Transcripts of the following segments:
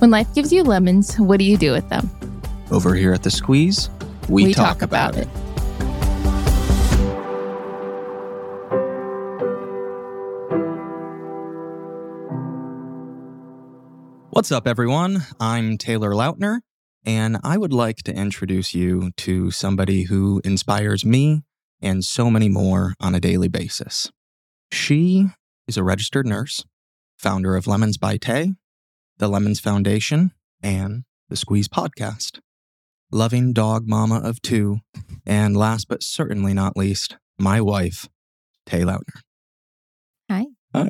When life gives you lemons, what do you do with them? Over here at the Squeeze, we, talk, about, it. What's up, everyone? I'm Taylor Lautner, and I would like to introduce you to somebody who inspires me and so many more on a daily basis. She is a registered nurse, founder of Lemons by Tay, the Lemons Foundation, and the Squeeze Podcast. Loving dog mama of two, and last but certainly not least, my wife, Tay Lautner. Hi. Hi.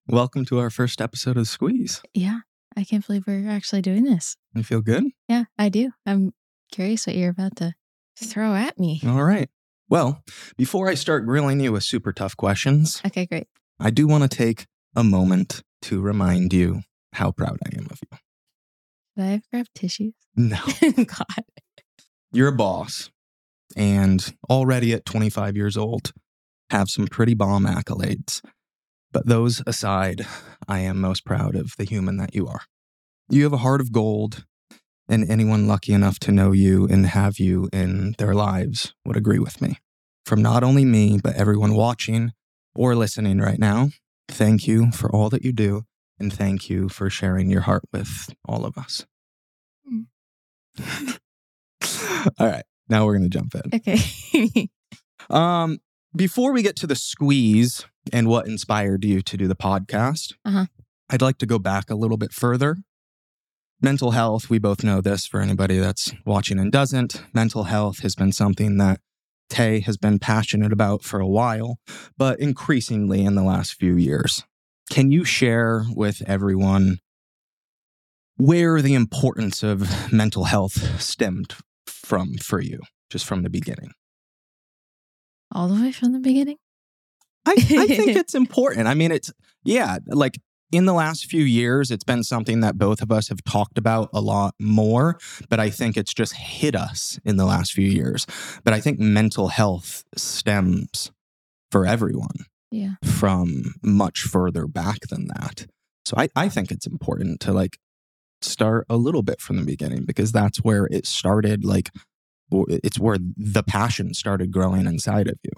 Welcome to our first episode of Squeeze. yeah, I can't believe we're actually doing this. You feel good? Yeah, I do. I'm curious what you're about to throw at me. All right. Well, before I start grilling you with super tough questions, Okay, great. I do want to take a moment to remind you how proud I am of you. Did I have grab tissues? No, God. you're a boss, and already at 25 years old, have some pretty bomb accolades. But those aside, I am most proud of the human that you are. You have a heart of gold, and anyone lucky enough to know you and have you in their lives would agree with me. From not only me, but everyone watching or listening right now, thank you for all that you do, and thank you for sharing your heart with all of us. all right, now we're going to jump in. Okay. Um, before we get to the squeeze and what inspired you to do the podcast, Uh-huh. I'd like to go back a little bit further. Mental health, we both know this for anybody that's watching and doesn't. Mental health has been something that Tay has been passionate about for a while, but increasingly in the last few years. Can you share with everyone where the importance of mental health stemmed from for you, just from the beginning? All the way from the beginning? I, I think it's important. I mean, it's, yeah, like in the last few years, it's been something that both of us have talked about a lot more, but I think it's just hit us in the last few years. But I think mental health stems for everyone Yeah. from much further back than that. So I, I think it's important to like start a little bit from the beginning because that's where it started. Like, it's where the passion started growing inside of you.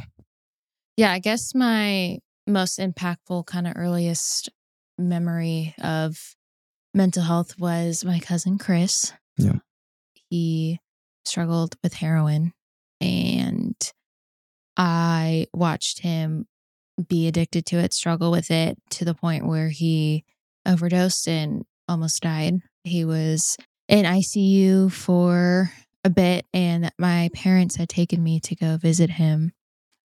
Yeah, I guess my most impactful kind of earliest memory of mental health was my cousin Chris. Yeah. He struggled with heroin and I watched him be addicted to it, struggle with it to the point where he overdosed and almost died. He was in ICU for a bit and my parents had taken me to go visit him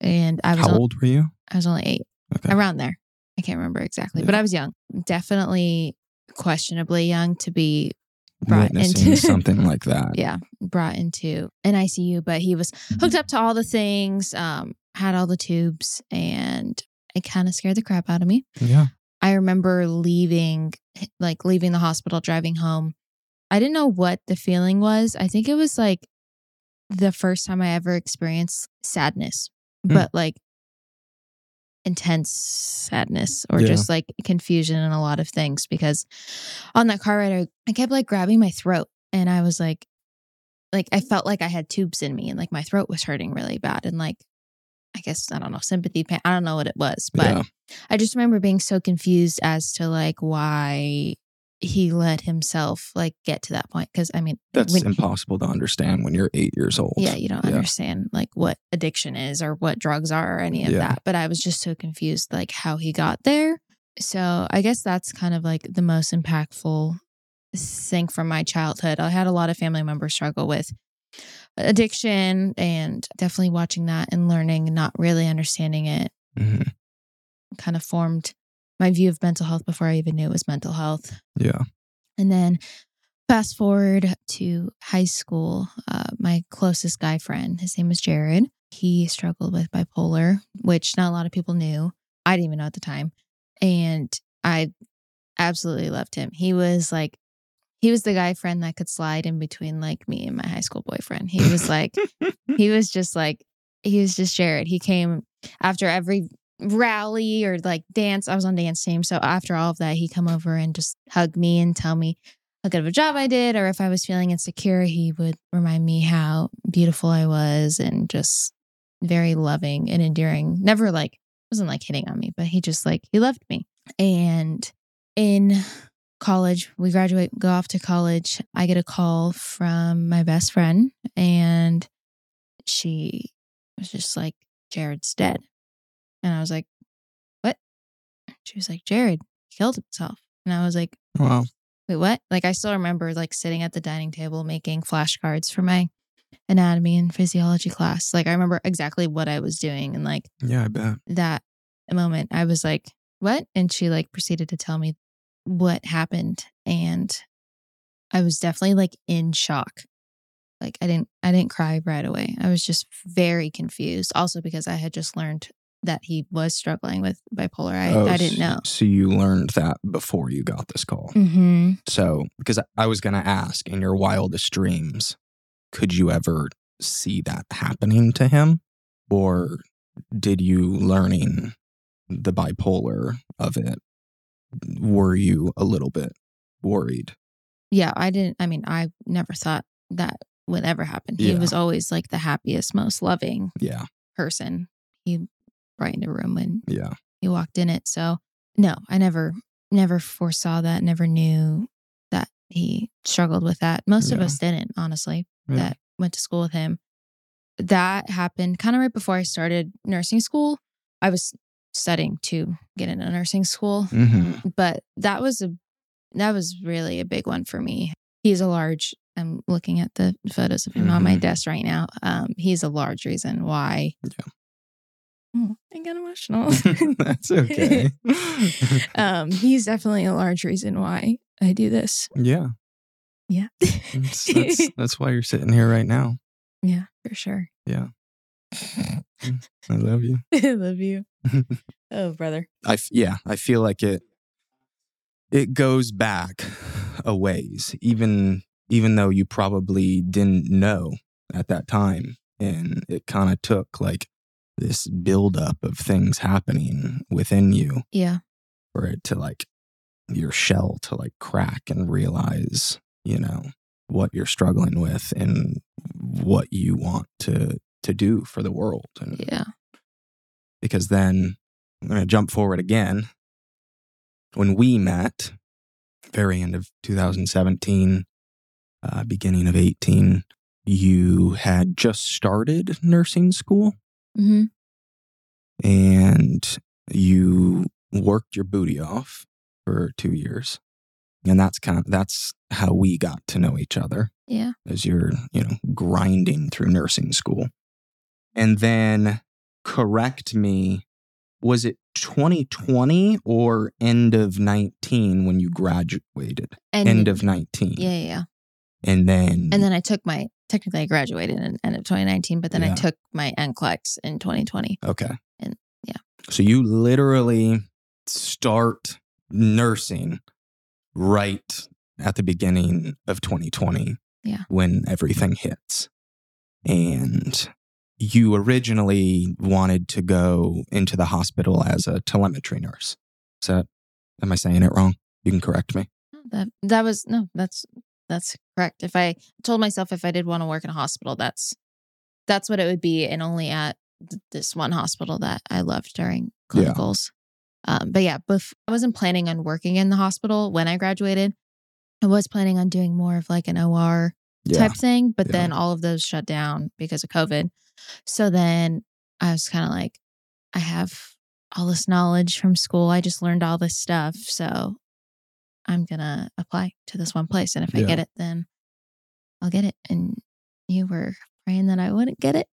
and I was How on- old were you? I was only eight, Okay. around there. I can't remember exactly, but I was young. Definitely questionably young to be brought Witnessing into something like that. yeah, brought into an ICU, but he was hooked up to all the things, um, had all the tubes, and it kind of scared the crap out of me. Yeah. I remember leaving, like leaving the hospital, driving home. I didn't know what the feeling was. I think it was like the first time I ever experienced sadness, Hmm. but like intense sadness or Yeah. just like confusion and a lot of things because on that car ride, I, I kept like grabbing my throat and I was like, like I felt like I had tubes in me and like my throat was hurting really bad and like I guess I don't know sympathy pain I don't know what it was but yeah. I just remember being so confused as to like why he let himself like get to that point because I mean That's impossible to understand when you're eight years old. yeah you don't Yeah. understand like what addiction is or what drugs are or any of Yeah. that but I was just so confused like how he got there so I guess that's kind of like the most impactful thing from my childhood I had a lot of family members struggle with addiction and definitely watching that and learning and not really understanding it Mhm. kind of formed my view of mental health before I even knew it was mental health. Yeah. And then fast forward to high school, uh, my closest guy friend, his name was Jared. He struggled with bipolar, which not a lot of people knew. I didn't even know at the time. And I absolutely loved him. He was like, he was the guy friend that could slide in between like me and my high school boyfriend. He was like, he was just like, he was just Jared. He came after every rally or like dance. I was on dance team. So after all of that, he'd come over and just hug me and tell me how good of a job I did. Or if I was feeling insecure, he would remind me how beautiful I was and just very loving and endearing. Never like, wasn't like hitting on me, but he just like, he loved me. And in college, we graduate, go off to college. I get a call from my best friend and she was just like, Jared's dead. And I was like, what? She was like, Jared killed himself. And I was like, Wow. wait, what? Like, I still remember like sitting at the dining table making flashcards for my anatomy and physiology class. Like, I remember exactly what I was doing. And like Yeah, I bet. that moment, I was like, what? And she like proceeded to tell me what happened. And I was definitely like in shock. Like I didn't I didn't cry right away. I was just very confused. Also because I had just learned that he was struggling with bipolar. I, Oh, I didn't know. So you learned that before you got this call. Mm-hmm. So, because I was going to ask in your wildest dreams, could you ever see that happening to him? Or did you learning the bipolar of it, were you a little bit worried? Yeah, I didn't I mean, I never thought that would ever happen. He Yeah. was always like the happiest, most loving Yeah. person. He brightened a room when Yeah. he walked in it. So no, I never never foresaw that, never knew that he struggled with that. Most of us didn't, honestly, Yeah. that went to school with him. That happened kind of right before I started nursing school. I was studying to get into nursing school, hmm but that was a that was really a big one for me. He's a large I'm looking at the photos of him on my Mhm. desk right now. Um, he's a large reason why Yeah. Oh, I got emotional. That's okay. um, he's definitely a large reason why I do this. yeah. Yeah. That's, that's, that's why you're sitting here right now. yeah, for sure. Yeah. I love you. I love you. Oh, brother. I f- yeah, I feel like it it goes back a ways, even even though you probably didn't know at that time, and it kind of took like this buildup of things happening within you Yeah. for it to like your shell to like crack and realize, you know, what you're struggling with and what you want to to do for the world and Yeah. because then I'm going to jump forward again. When we met, very end of 2017, uh, beginning of 18, you had just started nursing school hmm and you worked your booty off for two years. And that's kind of that's how we got to know each other Yeah. as you're, you know, grinding through nursing school. And then correct me, was it 2020 or end of 19 when you graduated? And end of 19. yeah, yeah, yeah. And then And then I took my technically I graduated in end of 2019, but then I took my NCLEX in 2020. Okay. And- yeah. So you literally start nursing right at the beginning of 2020. Yeah. When everything hits. And you originally wanted to go into the hospital as a telemetry nurse. Is that, am I saying it wrong? You can correct me. That that was no, that's that's correct. If I told myself if I did want to work in a hospital, that's that's what it would be, and only at th- this one hospital that I loved during Yeah. clinicals. Um, but yeah, bef- I wasn't planning on working in the hospital when I graduated. I was planning on doing more of like an OR Yeah. type thing, but Yeah. then all of those shut down because of COVID. So then I was kind of like, I have all this knowledge from school. I just learned all this stuff. So I'm going to apply to this one place. And if I get it, then I'll get it. And you were praying that I wouldn't get it.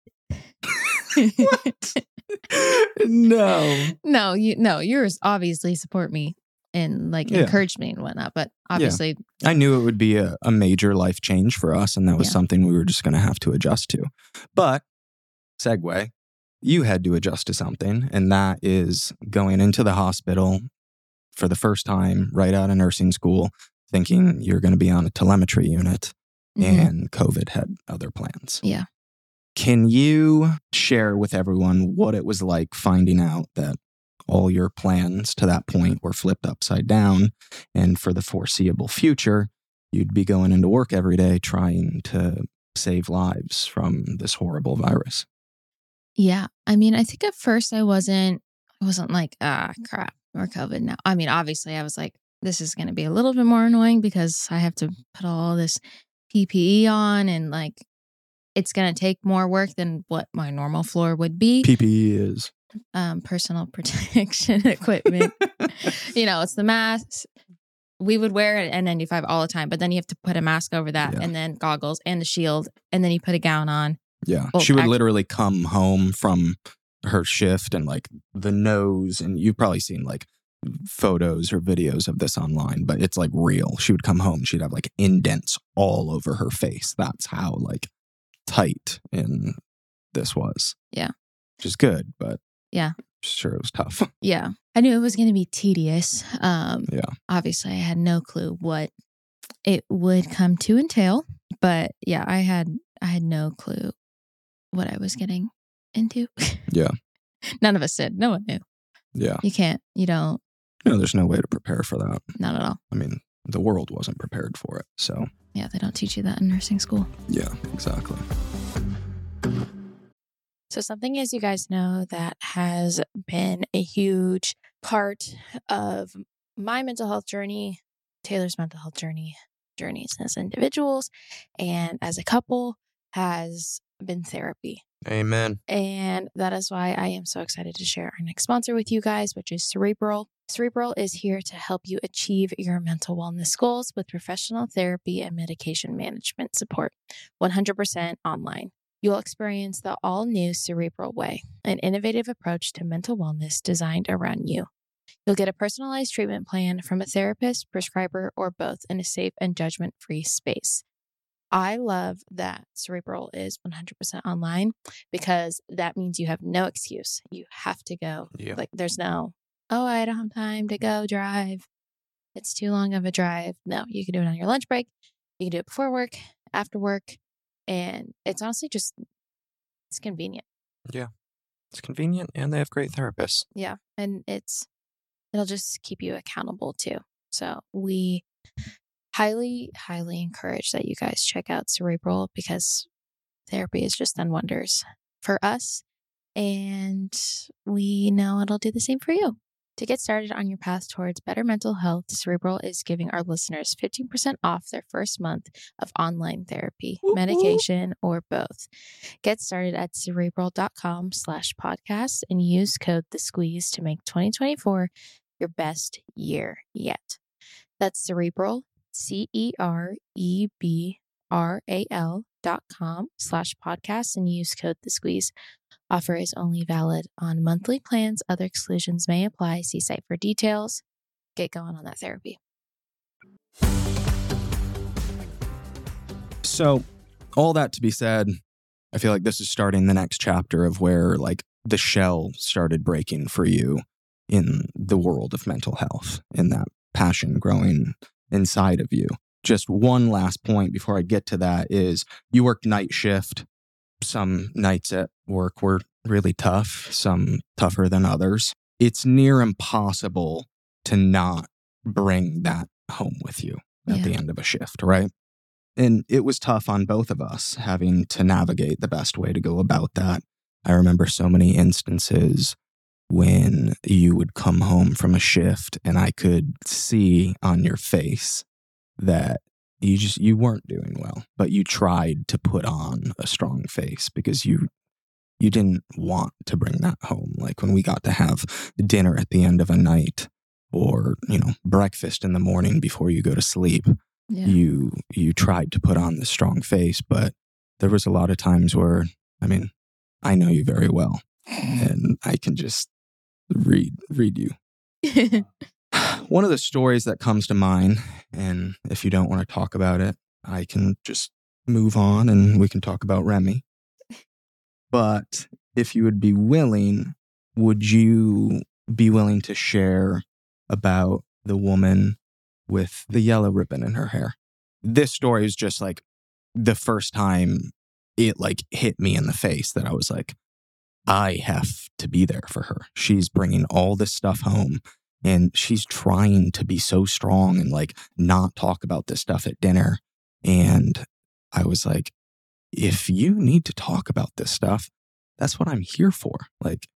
no. no, you no, yours obviously support me and like Yeah. encourage me and whatnot. But obviously, I knew it would be a, a major life change for us, and that was Yeah. something we were just going to have to adjust to. But, segue, you had to adjust to something, and that is going into the hospital for the first time right out of nursing school, thinking you're going to be on a telemetry unit, mhm, and COVID had other plans. Yeah. Can you share with everyone what it was like finding out that all your plans to that point were flipped upside down. And for the foreseeable future, you'd be going into work every day trying to save lives from this horrible virus. Yeah. I mean, I think at first I wasn't, I wasn't like, ah, crap, or COVID now. I mean, obviously I was like, this is going to be a little bit more annoying because I have to put all this PPE on and like it's going to take more work than what my normal floor would be. PPE is um, personal protection equipment. you know, it's the mask. We would wear an N95 all the time, but then you have to put a mask over that Yeah. and then goggles and the shield. And then you put a gown on. Yeah. Well, she would literally come home from her shift and like the nose, and you've probably seen like photos or videos of this online, but it's like real. She would come home, she'd have like indents all over her face. That's how like tight in this was. Yeah. Which is good, but Yeah. Sure, it was tough. Yeah. I knew it was going to be tedious. Um, Yeah. Obviously, I had no clue what it would come to entail, but yeah, I had I had no clue what I was getting into. Yeah. None of us did. No one knew. yeah. You can't. You don't. You know, there's no way to prepare for that. Not at all. I mean, the world wasn't prepared for it. So, Yeah, they don't teach you that in nursing school. yeah, exactly. So, something, as you guys know, that has been a huge part of my mental health journey, Taylor's mental health journey, journeys as individuals and as a couple has been therapy. Amen. And that is why I am so excited to share our next sponsor with you guys, which is Cerebral. Cerebral is here to help you achieve your mental wellness goals with professional therapy and medication management support, 100% online. You'll experience the all new Cerebral Way, an innovative approach to mental wellness designed around you. You'll get a personalized treatment plan from a therapist, prescriber, or both in a safe and judgment free space. I love that Cerebral is 100% online because that means you have no excuse. You have to go. Yeah. Like, there's no, oh, I don't have time to go drive. It's too long of a drive. No, you can do it on your lunch break. You can do it before work, after work. And it's honestly just, it's convenient. Yeah. It's convenient and they have great therapists. Yeah. And it's, it'll just keep you accountable too. So we highly, highly encourage that you guys check out Cerebral because therapy has just done wonders for us. And we know it'll do the same for you. To get started on your path towards better mental health, Cerebral is giving our listeners 15% off their first month of online therapy, whoop. medication, or both. Get started at cerebral.com slash podcast and use code the squeeze to make 2024 your best year yet. That's cerebral, C E R E B R A L dot com slash podcast and use code the squeeze. Offer is only valid on monthly plans. Other exclusions may apply. See site for details. Get going on that therapy. So, all that to be said, I feel like this is starting the next chapter of where like the shell started breaking for you in the world of mental health and that passion growing inside of you. Just one last point before I get to that is you work night shift. Some nights at work were really tough, some tougher than others. It's near impossible to not bring that home with you at Yeah. the end of a shift, right? And it was tough on both of us having to navigate the best way to go about that. I remember so many instances when you would come home from a shift and I could see on your face that you just you weren't doing well, but you tried to put on a strong face because you you didn't want to bring that home. Like when we got to have dinner at the end of a night or, you know, breakfast in the morning before you go to sleep Yeah. you you tried to put on the strong face but there was a lot of times where i mean i know you very well and i can just read read you one of the stories that comes to mind and if you don't want to talk about it i can just move on and we can talk about remy but if you would be willing would you be willing to share about the woman with the yellow ribbon in her hair. This story is just like the first time it like hit me in the face that I was like, I have to be there for her. She's bringing all this stuff home and she's trying to be so strong and like not talk about this stuff at dinner. And I was like, if you need to talk about this stuff, that's what I'm here for. Like,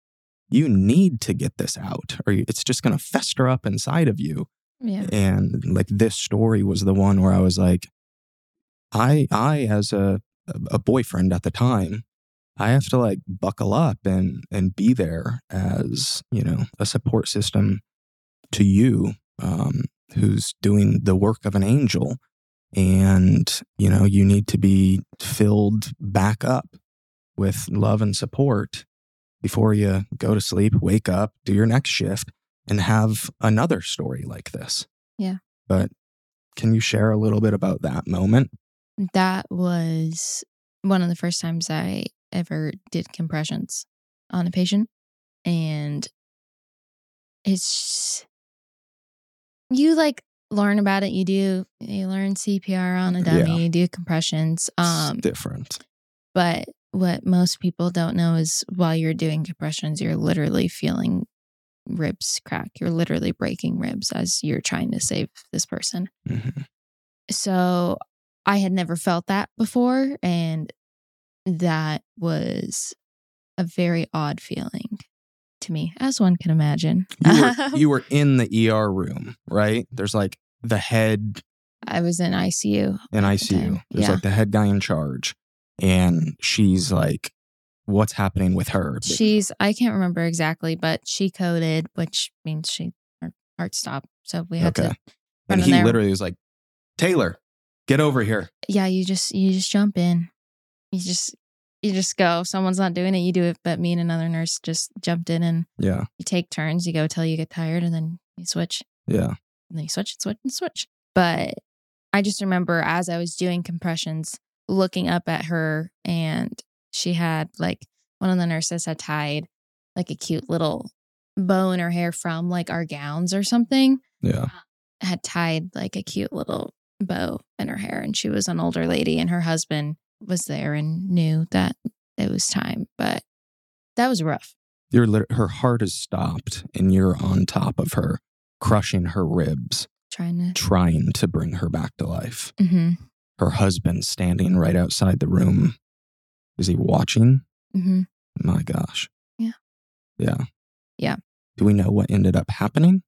you need to get this out or it's just going to fester up inside of you. Yeah. And like this story was the one where I was like, I, I, as a, a boyfriend at the time, I have to like buckle up and, and be there as, you know, a support system to you, um, who's doing the work of an angel. And, you know, you need to be filled back up with love and support before you go to sleep, wake up, do your next shift, and have another story like this. Yeah. But can you share a little bit about that moment? That was one of the first times I ever did compressions on a patient. And it's you like learn about it. You do you learn CPR on a dummy, Yeah. you do compressions. It's Um different. but what most people don't know is while you're doing compressions, you're literally feeling ribs crack. You're literally breaking ribs as you're trying to save this person. Mhm. So I had never felt that before. And that was a very odd feeling to me, as one can imagine. You were, you were in the ER room, right? There's like the head I was in ICU. in at the ICU. There's Yeah. like the head guy in charge. And she's like, what's happening with her? She's, I can't remember exactly, but she coded, which means she, her heart stopped. So we had Okay. to, and he literally was like, Taylor, get over here. yeah, you just, you just jump in. You just, you just go. Someone's not doing it, you do it. But me and another nurse just jumped in and Yeah. you take turns. You go till you get tired and then you switch. Yeah. and then you switch and switch and switch. But I just remember as I was doing compressions, looking up at her, and she had like one of the nurses had tied like a cute little bow in her hair from like our gowns or something. Yeah. Uh, had tied like a cute little bow in her hair, and she was an older lady, and her husband was there and knew that it was time. But that was rough. You're lit- her heart is stopped and you're on top of her, crushing her ribs, Trying to. trying to bring her back to life. hmm Her husband standing right outside the room. Is he watching? hmm My gosh. Yeah. Yeah. Yeah. Do we know what ended up happening?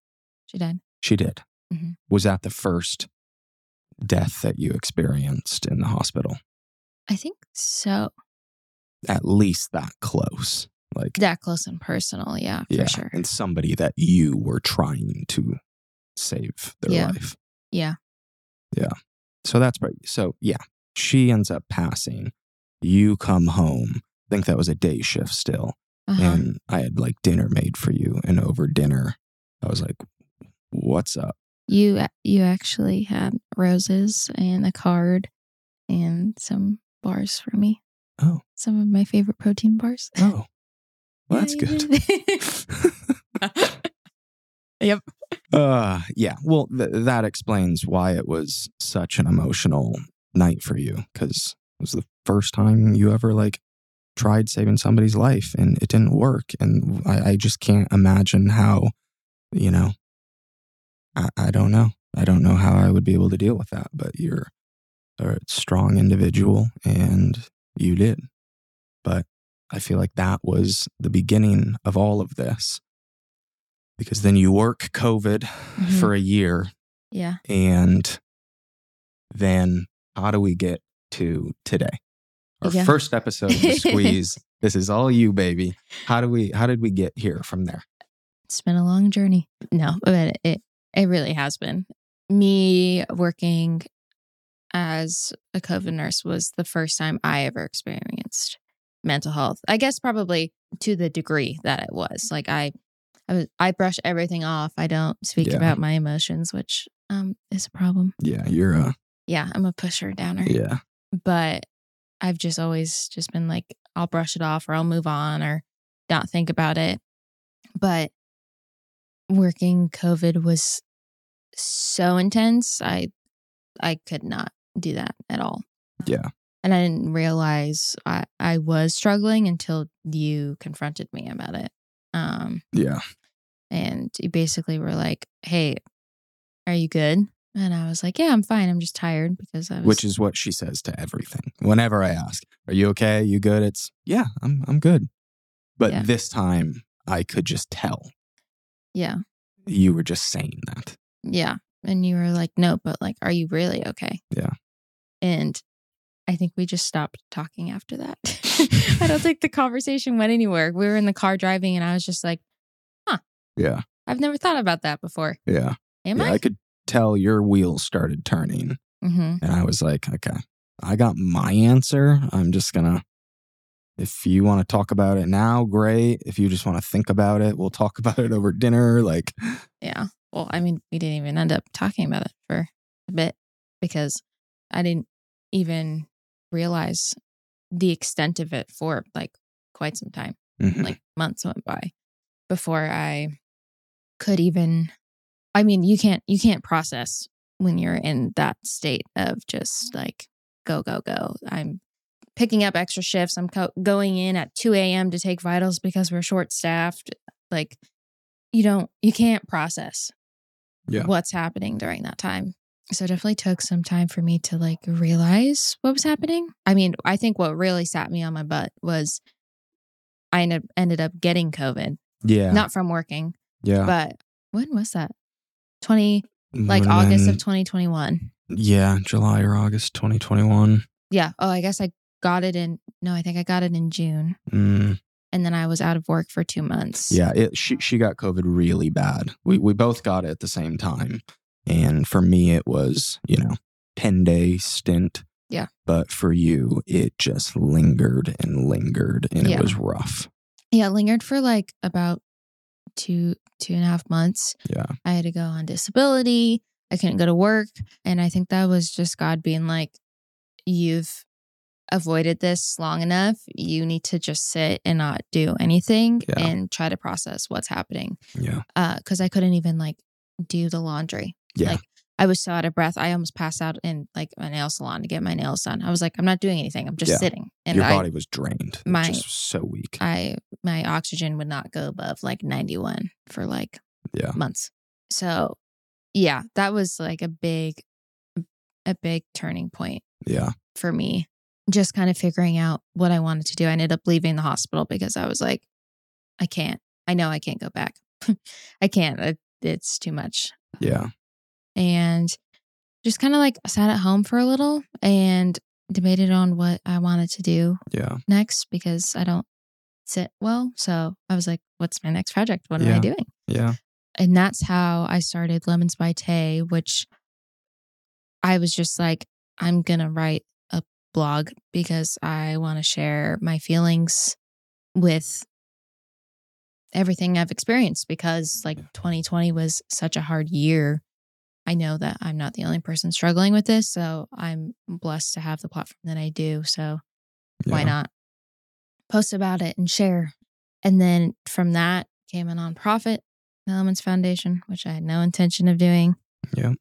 She died. She did. Mhm. Was that the first death that you experienced in the hospital? I think so. At least that close. Like, that close and personal. Yeah, for yeah. sure. And somebody that you were trying to save their Yeah. life. Yeah. Yeah. So that's right. So, yeah, she ends up passing. You come home. I think that was a day shift still. Uh-huh. And I had like dinner made for you. And over dinner, I was like, what's up? you you actually had roses and a card and some bars for me. Oh. Some of my favorite protein bars. Oh, well, that's good. Yep. Uh, yeah. Well, th- that explains why it was such an emotional night for you because it was the first time you ever like tried saving somebody's life and it didn't work. And I, I just can't imagine how, you know, I, I don't know. I don't know how I would be able to deal with that, but you're a strong individual and you did. But I feel like that was the beginning of all of this because then you work COVID Mhm. for a year yeah. and then how do we get to today? Our Yeah. first episode of the squeeze. this is all you, baby. How do we how did we get here from there? It's been a long journey. No, but it it really has been. Me working as a COVID nurse was the first time I ever experienced mental health. I guess probably to the degree that it was. Like I I, was, I brush everything off. I don't speak Yeah. about my emotions, which um is a problem. Yeah, you're a Yeah, I'm a pusher downer. yeah. But I've just always just been like I'll brush it off or I'll move on or not think about it. But working COVID was so intense. I I could not do that at all. Yeah. And I didn't realize I, I was struggling until you confronted me about it. Um, Yeah. and you basically were like, "Hey, are you good?" And I was like, "Yeah, I'm fine. I'm just tired because I was." Which is what she says to everything. Whenever I ask, "Are you okay? You good?" It's yeah, I'm I'm good. But Yeah. this time, I could just tell yeah, you were just saying that. yeah. And you were like, "No, but like, are you really okay?" Yeah. And I think we just stopped talking after that. I don't think the conversation went anywhere. We were in the car driving, and I was just like, huh. Yeah, "I've never thought about that before." yeah, Am yeah. I? I could tell your wheels started turning, mm-hmm. and I was like, okay, I got my answer. I'm just gonna. If you want to talk about it now, great. If you just want to think about it, we'll talk about it over dinner. Like, Yeah. Well, I mean, we didn't even end up talking about it for a bit because I didn't even realize the extent of it for like quite some time. mhm, Like months went by before I could even I mean, you can't you can't process when you're in that state of just like go go go. I'm picking up extra shifts. I'm co- going in at 2 a.m. to take vitals because we're short staffed. Like you don't you can't process Yeah. what's happening during that time. So it definitely took some time for me to like realize what was happening. I mean, I think what really sat me on my butt was I ended, ended up getting COVID, yeah, not from working, yeah. but when was that? 20, like August of 2021. Yeah, July or August 2021. Yeah. Oh, I guess I got it in, no, I think I got it in June. Mm, And then I was out of work for two months. yeah, it, she she got COVID really bad. We we both got it at the same time, and for me it was you know ten day stint. Yeah. but for you it just lingered and lingered, and Yeah. it was rough. Yeah. it Lingered for like about two, two and a half months. Yeah, I had to go on disability. I couldn't go to work. And I think that was just God being like, you've avoided this long enough. You need to just sit and not do anything Yeah. and try to process what's happening. yeah, uh, Because I couldn't even like do the laundry. Yeah, Like, I was so out of breath. I almost passed out in like a nail salon to get my nails done. I was like, I'm not doing anything. I'm just Yeah. sitting. And Your I, body was drained. My- just so weak. I, my oxygen would not go above like 91 for like yeah, months. So, yeah, that was like a big, a big turning point yeah, for me. Just kind of figuring out what I wanted to do. I ended up leaving the hospital because I was like, I can't. I know I can't go back. I can't. It, it's too much. yeah, And just kind of like sat at home for a little and debated on what I wanted to do yeah, next because I don't sit well. So I was like, what's my next project? What am Yeah. I doing? yeah, and that's how I started Lemons by Tay, which I was just like, I'm gonna write a blog because I want to share my feelings with everything I've experienced because like Yeah. 2020 was such a hard year. I know that I'm not the only person struggling with this, so I'm blessed to have the platform that I do. So why yeah. not post about it and share? And then from that came a nonprofit, the Lemons Foundation, which I had no intention of doing. Yeah.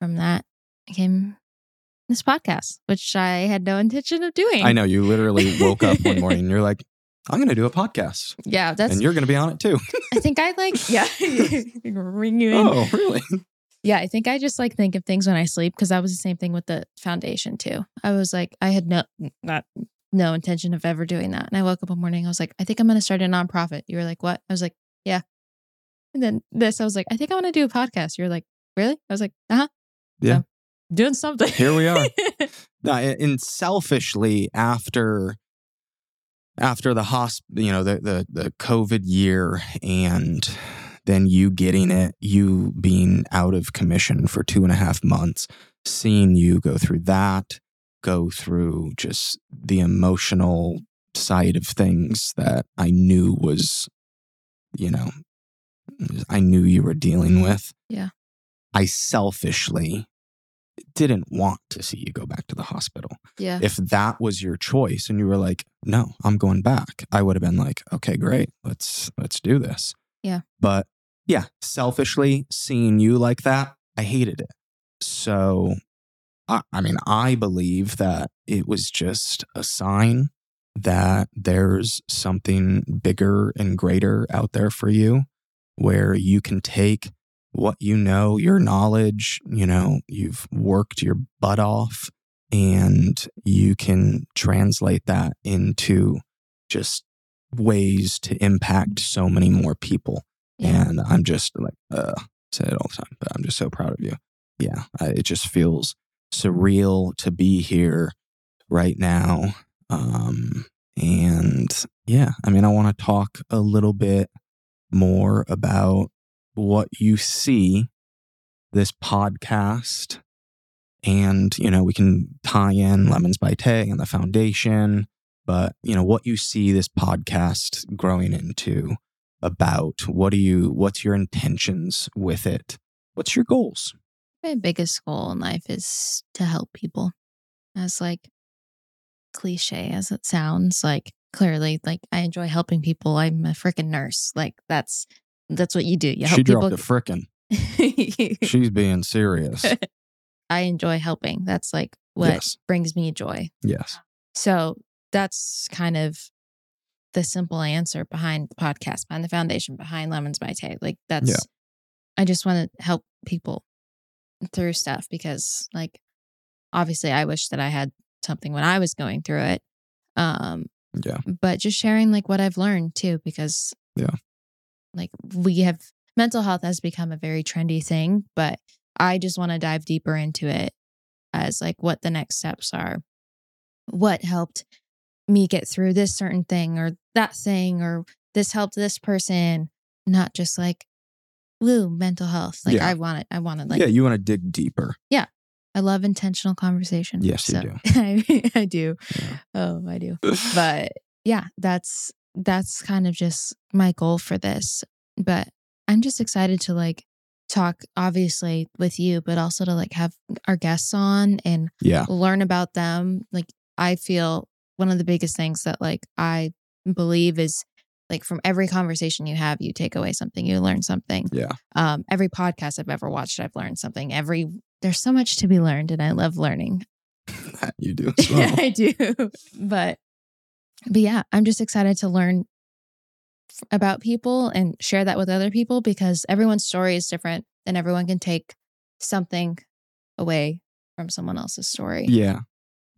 From that came this podcast, which I had no intention of doing. I know you literally woke up one morning and you're like, I'm going to do a podcast Yeah, that's. and you're going to be on it too. I think I like. Yeah, ring you in. oh, really? Yeah, I think I just like think of things when I sleep because that was the same thing with the foundation too. I was like, I had no not no intention of ever doing that, and I woke up one morning. I was like, I think I'm going to start a nonprofit. You were like, what? I was like, yeah. And then this, I was like, I think I want to do a podcast. You're like, really? I was like, uh huh. Yeah. doing something. Here we are. And selfishly after after the hosp you know the, the the covid year and then you getting it you being out of commission for two and a half months seeing you go through that go through just the emotional side of things that i knew was you know i knew you were dealing with Yeah. i selfishly didn't want to see you go back to the hospital yeah. if that was your choice and you were like no i'm going back i would have been like okay great let's let's do this Yeah. but yeah selfishly seeing you like that i hated it so I, I mean, I believe that it was just a sign that there's something bigger and greater out there for you where you can take what you know, your knowledge, you know, you've worked your butt off and you can translate that into just ways to impact so many more people. Yeah. And I'm just like, uh, say it all the time, but I'm just so proud of you. Yeah. I, it just feels surreal to be here right now. Um, and yeah, I mean, I want to talk a little bit more about what you see this podcast and you know we can tie in lemons by tay and the foundation but you know what you see this podcast growing into about what do you what's your intentions with it what's your goals My biggest goal in life is to help people. As like cliche as it sounds, like clearly, like I enjoy helping people. I'm a freaking nurse. Like that's that's what you do. You she help dropped people. a frickin' she's being serious I enjoy helping. That's like what yes brings me joy. yes So that's kind of the simple answer behind the podcast, behind the foundation, behind Lemons by Tay. Like that's, Yeah. I just want to help people through stuff because, like, obviously, I wish that I had something when I was going through it. Um, yeah but just sharing like what I've learned too, because Yeah. like we have mental health has become a very trendy thing, but I just want to dive deeper into it as like what the next steps are, what helped me get through this certain thing or that thing, or this helped this person, not just like, woo, mental health. Like Yeah. I want it. I want it. Like yeah you want to dig deeper Yeah. I love intentional conversation. Yes, you do. I, I do. Yeah. Oh, I do but yeah that's that's kind of just my goal for this but i'm just excited to like talk obviously with you but also to like have our guests on and yeah learn about them like i feel one of the biggest things that like i believe is like from every conversation you have you take away something you learn something yeah um every podcast i've ever watched i've learned something every there's so much to be learned and i love learning you do as well I do. But but yeah, I'm just excited to learn f- about people and share that with other people because everyone's story is different and everyone can take something away from someone else's story. Yeah.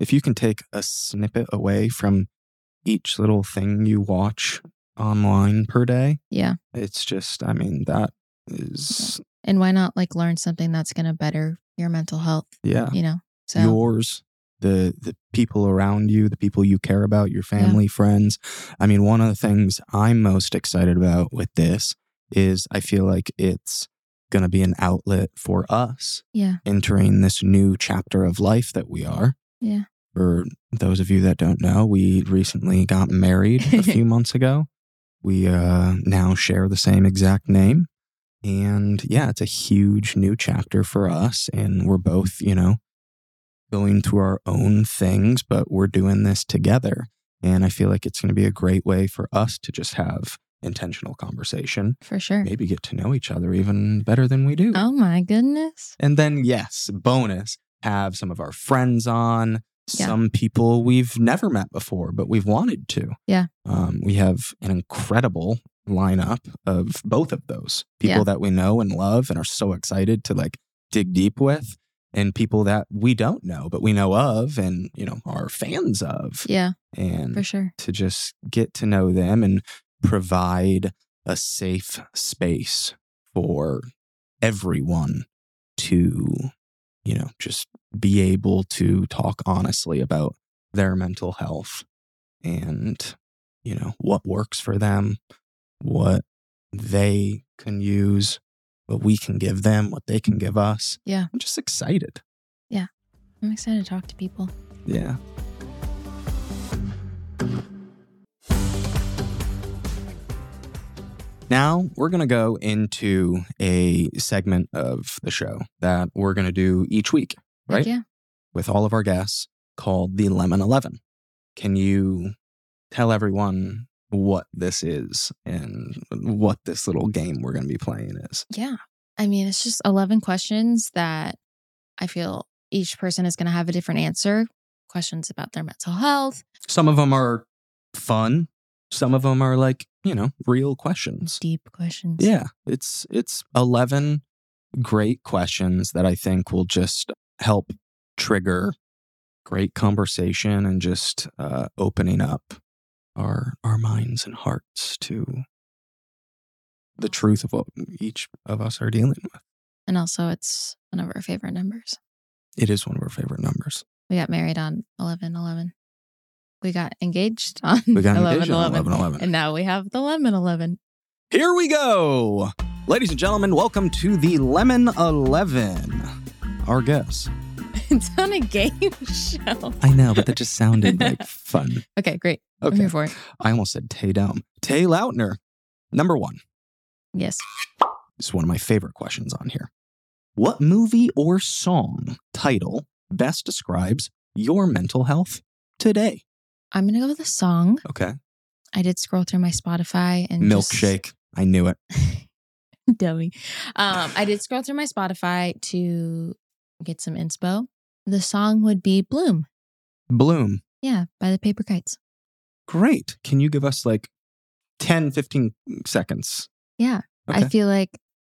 If you can take a snippet away from each little thing you watch online per day, Yeah. it's just, I mean, that is, And why not like learn something that's going to better your mental health, yeah, you know? So yours, the the people around you, the people you care about, your family, friends. I mean, one of the things I'm most excited about with this is I feel like it's going to be an outlet for us yeah. entering this new chapter of life that we are. Yeah. For those of you that don't know, we recently got married a few months ago. We uh, now share the same exact name. And yeah, it's a huge new chapter for us. And we're both, you know, going through our own things, but we're doing this together. And I feel like it's going to be a great way for us to just have intentional conversation, For sure. maybe get to know each other even better than we do. Oh my goodness. And then, yes, bonus, have some of our friends on, Yeah. some people we've never met before, but we've wanted to. Yeah. Um, we have an incredible lineup of both of those people Yeah. that we know and love and are so excited to like dig deep with, and people that we don't know, but we know of and, you know, are fans of. Yeah, And for sure. to just get to know them and provide a safe space for everyone to, you know, just be able to talk honestly about their mental health and, you know, what works for them, what they can use, what we can give them, what they can give us. Yeah. I'm just excited. Yeah. I'm excited to talk to people. Yeah. Now we're going to go into a segment of the show that we're going to do each week Right? Yeah. with all of our guests called the Lemon 11. Can you tell everyone what this is and what this little game we're going to be playing is? Yeah. I mean, it's just 11 questions that I feel each person is going to have a different answer. Questions about their mental health, Some of them are fun. Some of them are like, you know, real questions. deep questions. Yeah, it's it's 11 great questions that I think will just help trigger great conversation and just uh, opening up our our minds and hearts to the truth of what each of us are dealing with. And also, it's one of our favorite numbers. It is one of our favorite numbers. We got married on 11 11. We got engaged on We got 11 engaged on 11. 11 And now we have the lemon 11. Here we go. Ladies and gentlemen, welcome to the Lemon 11. Our guess. It's on a game show. I know, but that just sounded like fun. Okay, great. I'm Okay. here for it. I almost said Tay Dome. Tay Lautner, number one. Yes. This is one of my favorite questions on here. What movie or song title best describes your mental health today? I'm going to go with a song. Okay. I did scroll through my Spotify and just- Milkshake. I knew it. dummy. Um, I did scroll through my Spotify to get some inspo. The song would be Bloom. Bloom. Yeah, by the Paper Kites. Great. Can you give us like 10, 15 seconds? Yeah. Okay. I feel like,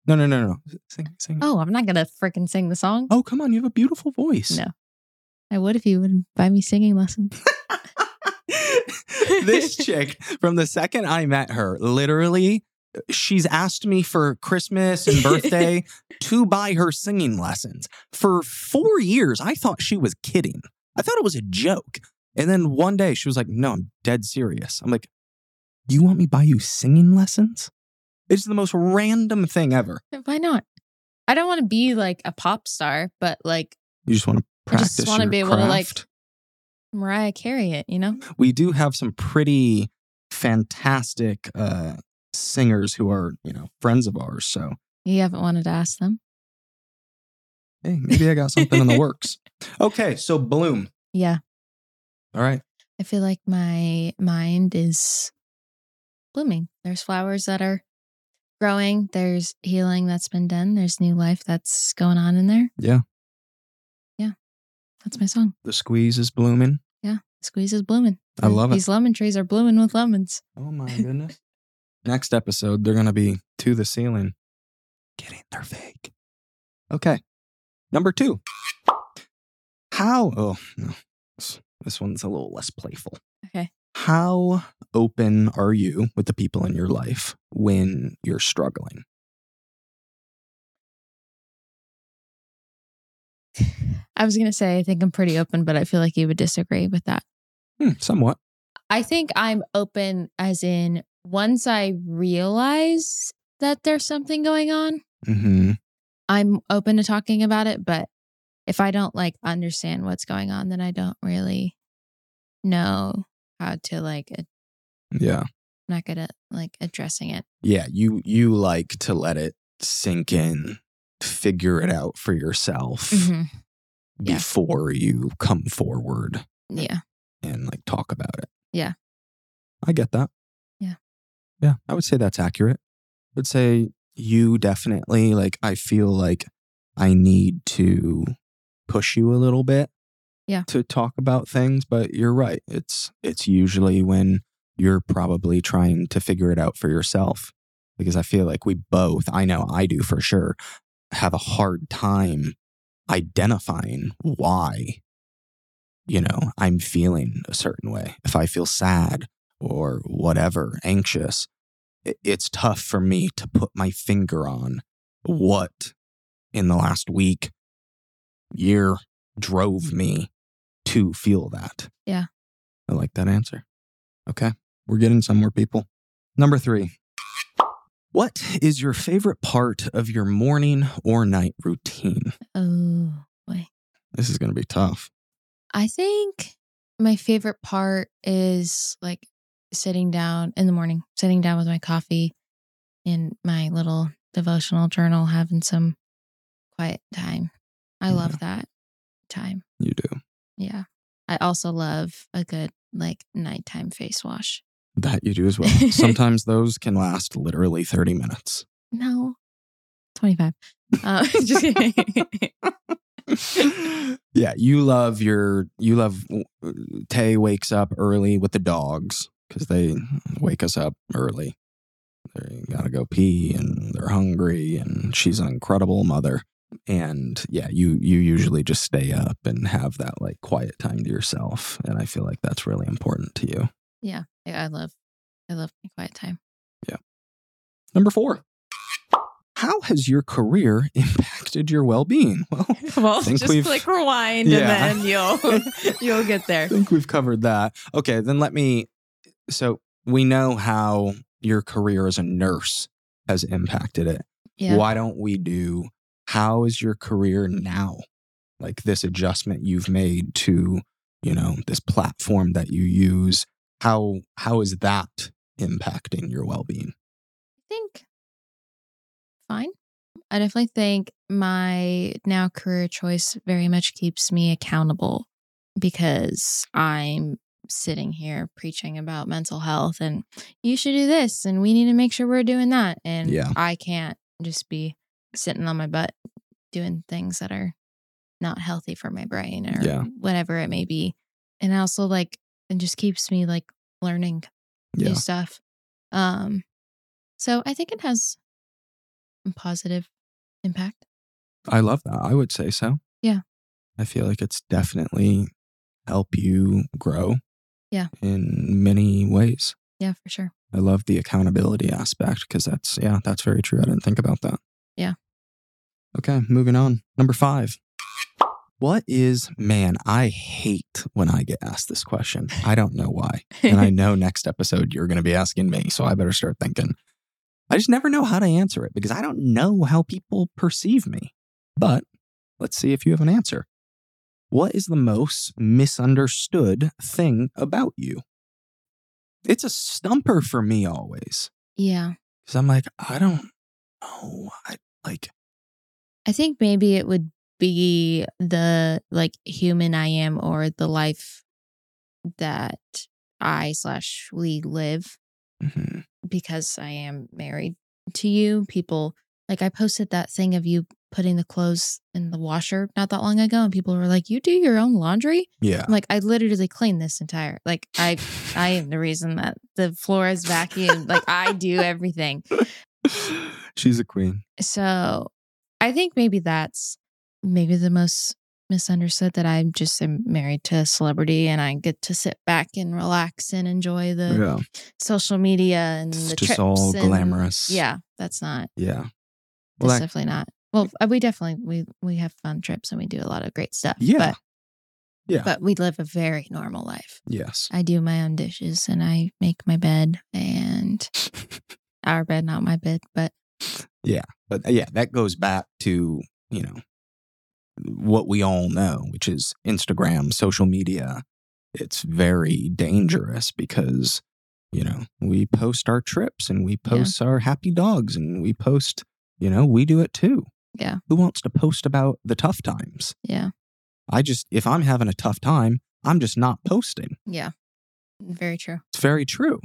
no, no, no, no. Sing, sing. oh, I'm not going to freaking sing the song. Oh, come on. You have a beautiful voice. No. I would if you would buy me singing lessons. this chick, from the second I met her, literally, she's asked me for Christmas and birthday to buy her singing lessons. For four years, I thought she was kidding. I thought it was a joke. And then one day she was like, No, I'm dead serious. I'm like, Do You want me to buy you singing lessons? It's the most random thing ever. Why not? I don't want to be like a pop star, but like You just want to I practice. just wanna be able to, like. Mariah Carey it, you know? we do have some pretty fantastic uh, singers who are, you know, friends of ours. So, You haven't wanted to ask them. hey, maybe I got something in the works. Okay, so Bloom. Yeah. All right. I feel like my mind is blooming. There's flowers that are growing. There's healing that's been done. There's new life that's going on in there. Yeah. Yeah. That's my song. The squeeze is blooming. Yeah. The squeeze is blooming. I love it. These lemon trees are blooming with lemons. Oh my goodness. Next episode, they're going to be to the ceiling. Kidding, they're fake. Okay. Number two. How, oh, no. This, one's a little less playful. Okay. How open are you with the people in your life when you're struggling? I was going to say, I think I'm pretty open, but I feel like you would disagree with that. Hmm, somewhat. I think I'm open as in once I realize that there's something going on, hmm I'm open to talking about it. But if I don't like understand what's going on, then I don't really know how to like, ad- Yeah. I'm not good at like addressing it. Yeah. You, you like to let it sink in, figure it out for yourself Mhm. Yeah. before you come forward Yeah. and like talk about it. Yeah. I get that. Yeah. I would say that's accurate. I would say you definitely like I feel like I need to push you a little bit. Yeah. To talk about things, but you're right. It's it's usually when you're probably trying to figure it out for yourself. Because I feel like we both, I know I do for sure, have a hard time identifying why you know, I'm feeling a certain way. If I feel sad or whatever, anxious, it's tough for me to put my finger on what in the last week, year drove me to feel that. Yeah. I like that answer. Okay. We're getting somewhere, people. Number three. What is your favorite part of your morning or night routine? Oh, boy. This is going to be tough. I think my favorite part is like sitting down in the morning, sitting down with my coffee in my little devotional journal, having some quiet time. I love that time. You do. Yeah. I also love a good like nighttime face wash. That you do as well. Sometimes those can last literally 30 minutes. No, 25. Uh, just kidding. yeah, you love your you love Tay wakes up early with the dogs because they wake us up early. They gotta go pee and they're hungry, and she's an incredible mother. And yeah, you you usually just stay up and have that like quiet time to yourself, and I feel like that's really important to you. Yeah, I I love, I love my quiet time. Yeah. Number four. How has your career impacted your well-being? Well, Well, think just we've- click rewind Yeah. and then you'll you'll get there. I think we've covered that. Okay, then let me. So we know how your career as a nurse has impacted it. Yeah. Why don't we do how is your career now? Like this adjustment you've made to, you know, this platform that you use. How how is that impacting your well-being? I think fine. I definitely think my now career choice very much keeps me accountable because I'm sitting here preaching about mental health and you should do this and we need to make sure we're doing that. And Yeah. I can't just be sitting on my butt doing things that are not healthy for my brain or Yeah. whatever it may be. And also like it just keeps me like learning Yeah. new stuff. Um, so I think it has a positive impact. I love that. I would say so. Yeah. I feel like it's definitely help you grow. Yeah. In many ways. Yeah, for sure. I love the accountability aspect because that's yeah, that's very true. I didn't think about that. Yeah. Okay, moving on. Number five. What is man? I hate when I get asked this question. I don't know why. And I know next episode you're going to be asking me, so I better start thinking. I just never know how to answer it because I don't know how people perceive me. But let's see if you have an answer. What is the most misunderstood thing about you? It's a stumper for me always yeah. because I'm like, I don't know. I like, I think maybe it would be the like human I am or the life that I slash we live mhm, because I am married to you. People like I posted that thing of you putting the clothes in the washer not that long ago and people were like, You do your own laundry? yeah, I'm like I literally clean this entire like I I am the reason that the floor is vacuumed. like I do everything. she's a queen. So I think maybe that's maybe the most misunderstood that I'm just am married to a celebrity and I get to sit back and relax and enjoy the Yeah, social media and It's the just trips all and- glamorous. Yeah, that's not. yeah. That's that- definitely not. Well, uh, we definitely we we have fun trips and we do a lot of great stuff. Yeah. but, Yeah. But we live a very normal life. Yes. I do my own dishes and I make my bed and our bed, not my bed, but Yeah. But uh, yeah, that goes back to, you know, what we all know, which is Instagram, social media. It's very dangerous because, you know, we post our trips and we post our happy dogs and we post, you know, we do it too. Yeah. Who wants to post about the tough times? yeah, I just, if I'm having a tough time, I'm just not posting. yeah, very true. It's very true.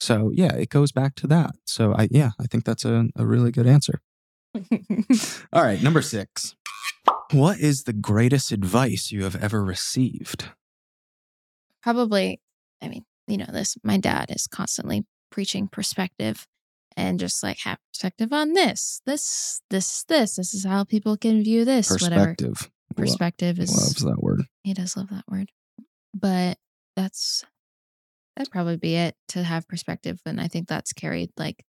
So yeah, it goes back to that. So I, yeah, I think that's a, a really good answer. All right, number six. What is the greatest advice you have ever received? Probably, I mean, you know, this, my dad is constantly preaching perspective and just like have perspective on this, this, this, this. This is how people can view this, whatever. Perspective. Lo- Perspective is, Loves that word. he does love that word. But that's, that'd probably be it to have perspective. And I think that's carried like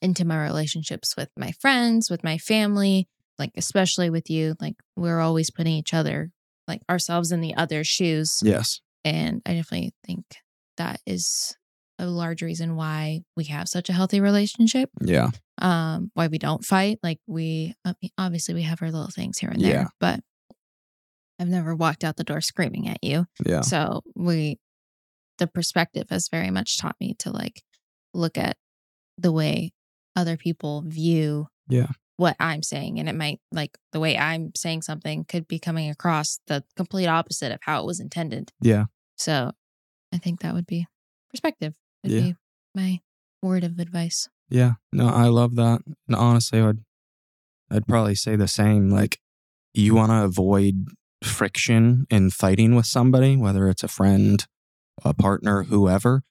into my relationships with my friends, with my family, like especially with you. Like we're always putting each other, like ourselves in the other's shoes. Yes. And I definitely think that is a large reason why we have such a healthy relationship. Yeah. Um, why we don't fight. Like we obviously we have our little things here and there, Yeah. but I've never walked out the door screaming at you. Yeah. So we the perspective has very much taught me to like look at the way other people view Yeah. what I'm saying. And it might like the way I'm saying something could be coming across the complete opposite of how it was intended. Yeah. So I think that would be perspective would Yeah. be my word of advice. Yeah. No, I love that. And honestly, I'd I'd probably say the same. Like you want to avoid friction in fighting with somebody, whether it's a friend, a partner, whoever,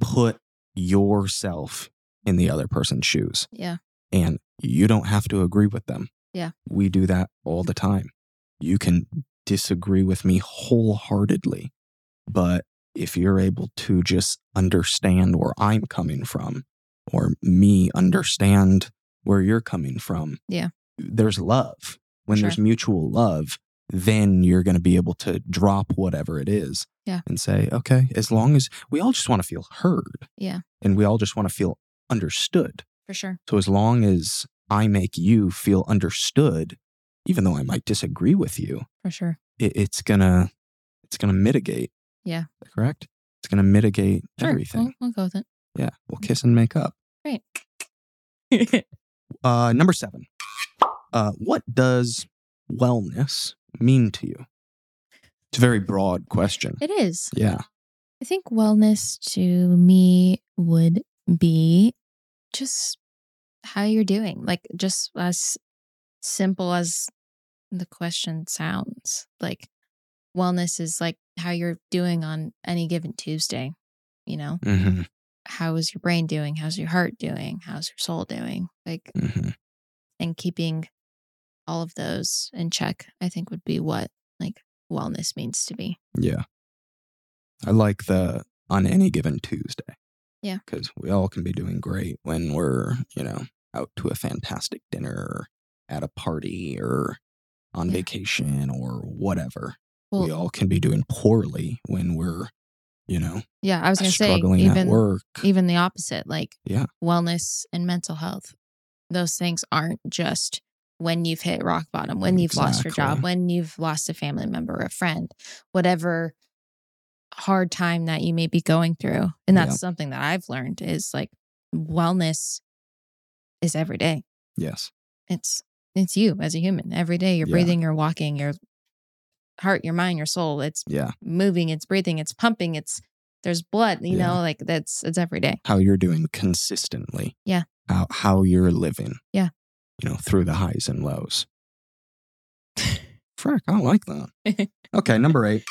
put yourself in the other person's shoes. Yeah. And you don't have to agree with them. Yeah. We do that all the time. You can disagree with me wholeheartedly, but if you're able to just understand where I'm coming from or me understand where you're coming from, Yeah. there's love. When Sure. there's mutual love, then you're going to be able to drop whatever it is Yeah. and say, okay, as long as we all just want to feel heard Yeah. and we all just want to feel understood. For sure. So as long as I make you feel understood, even though I might disagree with you, For sure. it, it's gonna it's gonna mitigate. Yeah. Correct? It's gonna mitigate Sure. everything. We'll, we'll go with it. Yeah. We'll kiss and make up. it. Uh number seven. Uh what does wellness mean to you? It's a very broad question. it is. Yeah. I think wellness to me would be just how you're doing. Like just as simple as the question sounds. Like wellness is like how you're doing on any given Tuesday, you know? hmm How is your brain doing? How's your heart doing? How's your soul doing? Like hmm and keeping all of those in check, I think would be what like wellness means to me. Yeah. I like the on any given Tuesday. Yeah. Because we all can be doing great when we're, you know, out to a fantastic dinner or at a party or on Yeah. vacation or whatever. Well, we all can be doing poorly when we're, you know, yeah, I was gonna say struggling even at work. even the opposite like Yeah. wellness and mental health those things aren't just when you've hit rock bottom when you've lost your job when you've lost a family member a friend whatever hard time that you may be going through and that's Yep. something that i've learned is like wellness is every day Yes. it's it's you as a human every day you're Yeah. breathing you're walking your heart your mind your soul it's Yeah. moving it's breathing it's pumping it's there's blood you Yeah. know like that's it's every day How you're doing consistently. Yeah. How how you're living. Yeah. You know, through the highs and lows. Frick, I like that. Okay, number eight.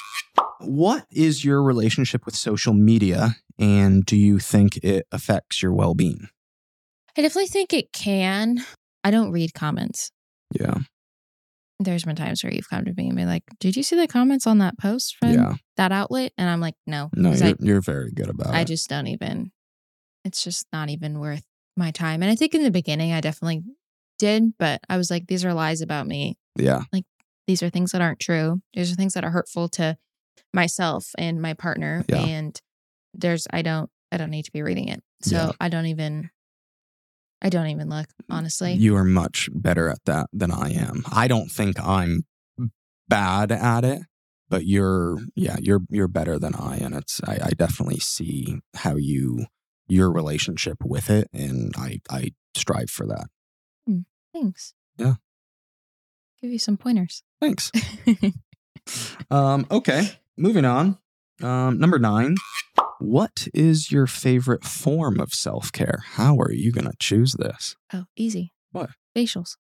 What is your relationship with social media and do you think it affects your well being? I definitely think it can. I don't read comments. Yeah. There's been times where you've come to me and be like, "Did you see the comments on that post from Yeah. that outlet?" And I'm like, "No, No, you're, I, you're very good about I it. I just don't even. It's just not even worth my time." And I think in the beginning, I definitely did, but I was like, "These are lies about me. yeah. Like these are things that aren't true. These are things that are hurtful to myself and my partner. Yeah. And there's, I don't, I don't need to be reading it. So Yeah. I don't even, I don't even look honestly. You are much better at that than I am. I don't think I'm bad at it, but you're yeah, you're you're better than I and it's I, I definitely see how you your relationship with it and I I strive for that. Thanks. Yeah. Give you some pointers. Thanks. Um okay, moving on. Um number 9. What is your favorite form of self-care? How are you going to choose this? oh, easy. What? Facials.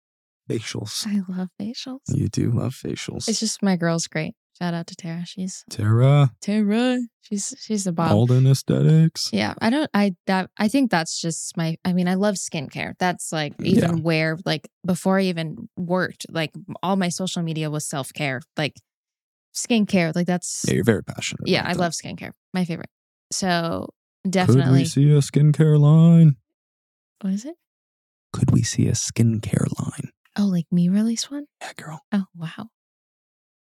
Facials. I love facials. You do love facials. It's just my girl's great. Shout out to Tara. She's Tara, Tara. She's she's the bomb. Alden Aesthetics. Yeah, I don't. I that I think that's just my. I mean, I love skincare. That's like even where like before I even worked, like all my social media was self care, like skincare. Like that's Yeah, you're very passionate. yeah. I that. love skincare. My favorite. So definitely. Could we see a skincare line? what is it? Could we see a skincare line? Oh, like me release one. Yeah, girl. Oh wow.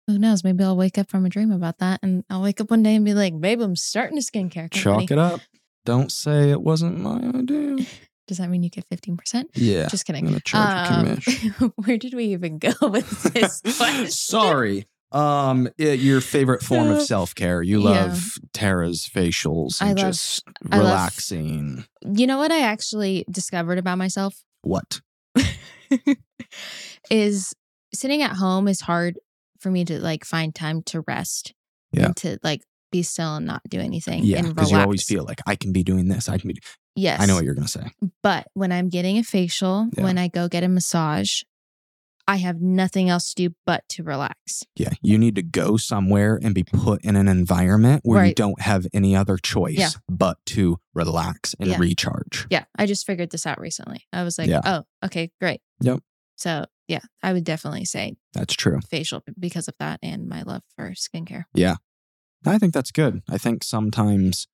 Who knows? Maybe I'll wake up from a dream about that, and I'll wake up one day and be like, "Babe, I'm starting a skincare company." Chalk it up. Don't say it wasn't my idea. Does that mean you get fifteen percent? Yeah. Just kidding. Um, commission. where did we even go with this question? Sorry. Um, yeah, your favorite form of self care. You Yeah. love Tara's facials I and love- just I love- relaxing. You know what I actually discovered about myself What? is sitting at home is hard for me to like find time to rest Yeah. and to like be still and not do anything. Yeah, because you always feel like I can be doing this. I can be. yes. I know what you're gonna say. But when I'm getting a facial, Yeah. when I go get a massage, I have nothing else to do but to relax. Yeah, you need to go somewhere and be put in an environment where you don't have any other choice Yeah. but to relax and Yeah. recharge. Yeah, I just figured this out recently. I was like, Yeah. oh, okay, great. Yep. So, yeah, I would definitely say That's true. facial because of that and my love for skincare. Yeah. I think that's good. I think sometimes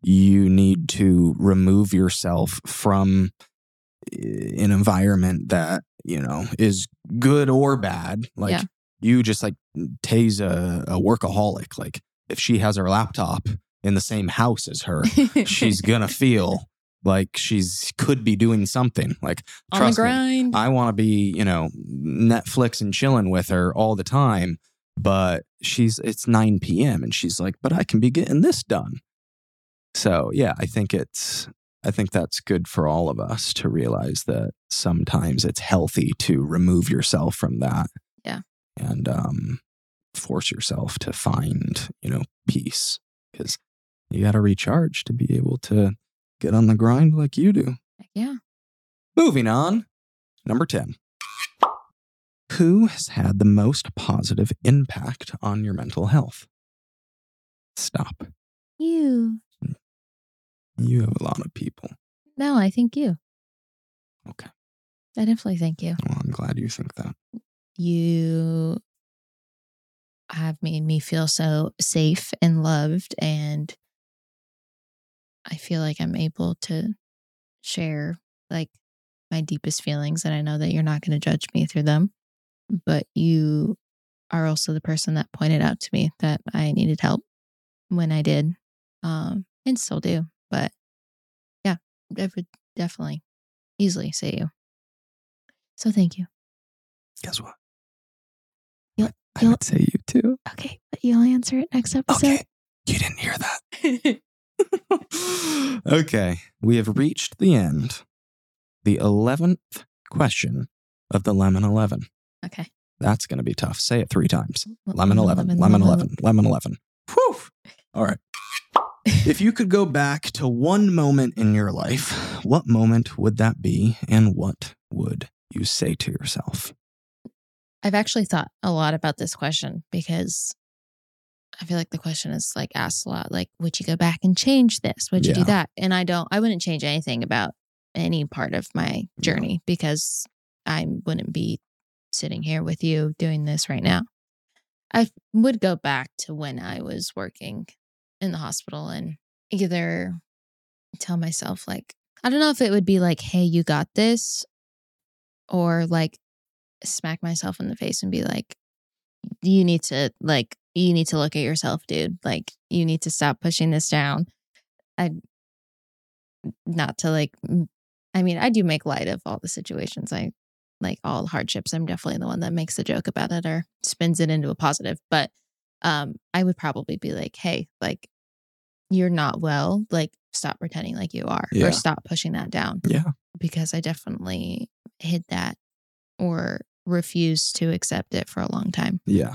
you need to remove yourself from an environment that, you know, is good or bad. Like Yeah. you just like Tay's a, a workaholic. Like if she has her laptop in the same house as her, she's gonna feel like she's could be doing something. Like on the trust me, grind. I want to be, you know, Netflix and chilling with her all the time. But she's, it's 9 p.m. and she's like, but I can be getting this done. So, yeah, I think it's, I think that's good for all of us to realize that sometimes it's healthy to remove yourself from that. Yeah. And um, force yourself to find, you know, peace because you got to recharge to be able to get on the grind like you do. yeah. Moving on. Number 10. Who has had the most positive impact on your mental health? Stop. You. You have a lot of people. No, I think you. Okay. I definitely think you. Well, I'm glad you think that. You have made me feel so safe and loved and I feel like I'm able to share like my deepest feelings and I know that you're not going to judge me through them. But you are also the person that pointed out to me that I needed help when I did. Um and still do. But yeah, I would definitely easily say you. So thank you. Guess what? You'll- I you'll- would say you too. Okay, but you'll answer it next episode. Okay. You didn't hear that. okay. We have reached the end. The 11th question of the Lemon 11. okay. That's going to be tough. Say it three times. Lemon 11, lemon 11, lemon 11. Whew. All right. if you could go back to one moment in your life, what moment would that be and what would you say to yourself? I've actually thought a lot about this question because I feel like the question is like asked a lot like, would you go back and change this? Would you Yeah. do that? And I don't, I wouldn't change anything about any part of my Yeah. journey because I wouldn't be sitting here with you doing this right now. I would go back to when I was working in the hospital and either tell myself, like, I don't know if it would be like, hey, you got this, or like smack myself in the face and be like, you need to, like, you need to look at yourself, dude. Like, you need to stop pushing this down. I, not to like, I mean, I do make light of all the situations. I like all hardships. I'm definitely the one that makes a joke about it or spins it into a positive. But um, I would probably be like, hey, like, you're not well. Like, stop pretending like you are Yeah. or stop pushing that down Yeah. because I definitely hid that or refused to accept it for a long time. Yeah.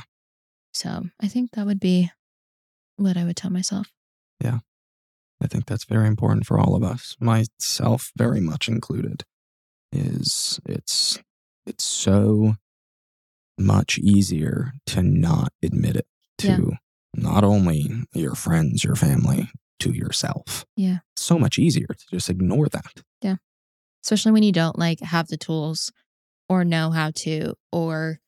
So I think that would be what I would tell myself. Yeah. I think that's very important for all of us, myself very much included. Is it's it's so much easier to not admit it to Yeah. not only your friends, your family, to yourself. Yeah. So much easier to just ignore that. Yeah. Especially when you don't like have the tools or know how to or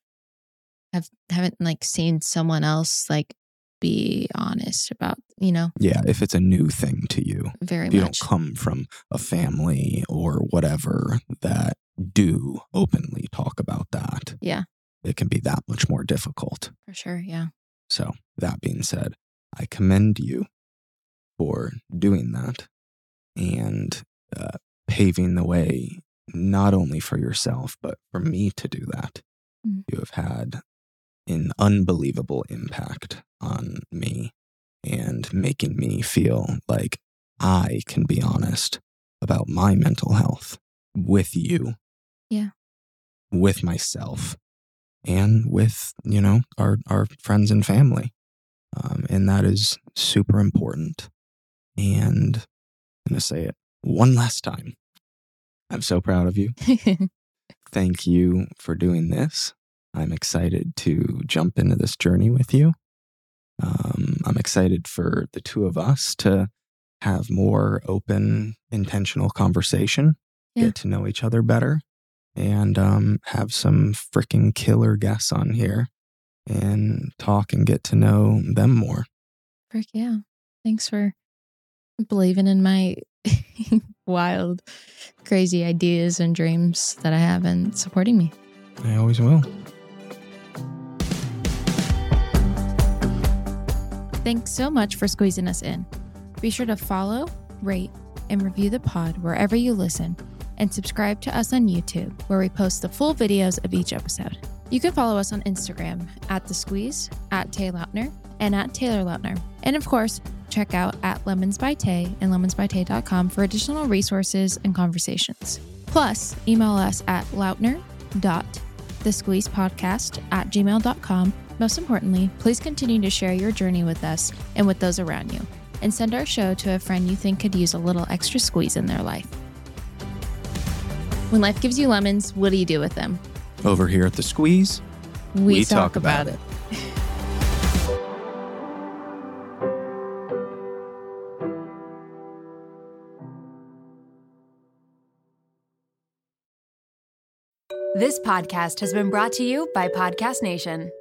have haven't like seen someone else like be honest about, you know, Yeah, if it's a new thing to you. very If you much. don't come from a family or whatever that do openly talk about that. Yeah. It can be that much more difficult. For sure. Yeah. So, that being said, I commend you for doing that and uh, paving the way, not only for yourself, but for me to do that. Mm. You have had an unbelievable impact on me and making me feel like I can be honest about my mental health with you. Yeah. With myself and with, you know, our, our friends and family. Um, and that is super important. And I'm going to say it one last time. I'm so proud of you. thank you for doing this. I'm excited to jump into this journey with you. Um, I'm excited for the two of us to have more open, intentional conversation, Yeah. get to know each other better, and um, have some freaking killer guests on here and talk and get to know them more. Frick yeah. Thanks for believing in my wild, crazy ideas and dreams that I have and supporting me. I always will. Thanks so much for squeezing us in. Be sure to follow, rate, and review the pod wherever you listen, and subscribe to us on YouTube, where we post the full videos of each episode. You can follow us on Instagram at The Squeeze, at Tay Lautner, and at Taylor Lautner. And of course, check out at Lemons by Tay and lemonsbytay.com for additional resources and conversations. Plus, email us at lautner.thesqueezepodcast at gmail.com most importantly, please continue to share your journey with us and with those around you, and send our show to a friend you think could use a little extra squeeze in their life. When life gives you lemons, what do you do with them? Over here at the squeeze, We, talk, about, it. This podcast has been brought to you by Podcast Nation.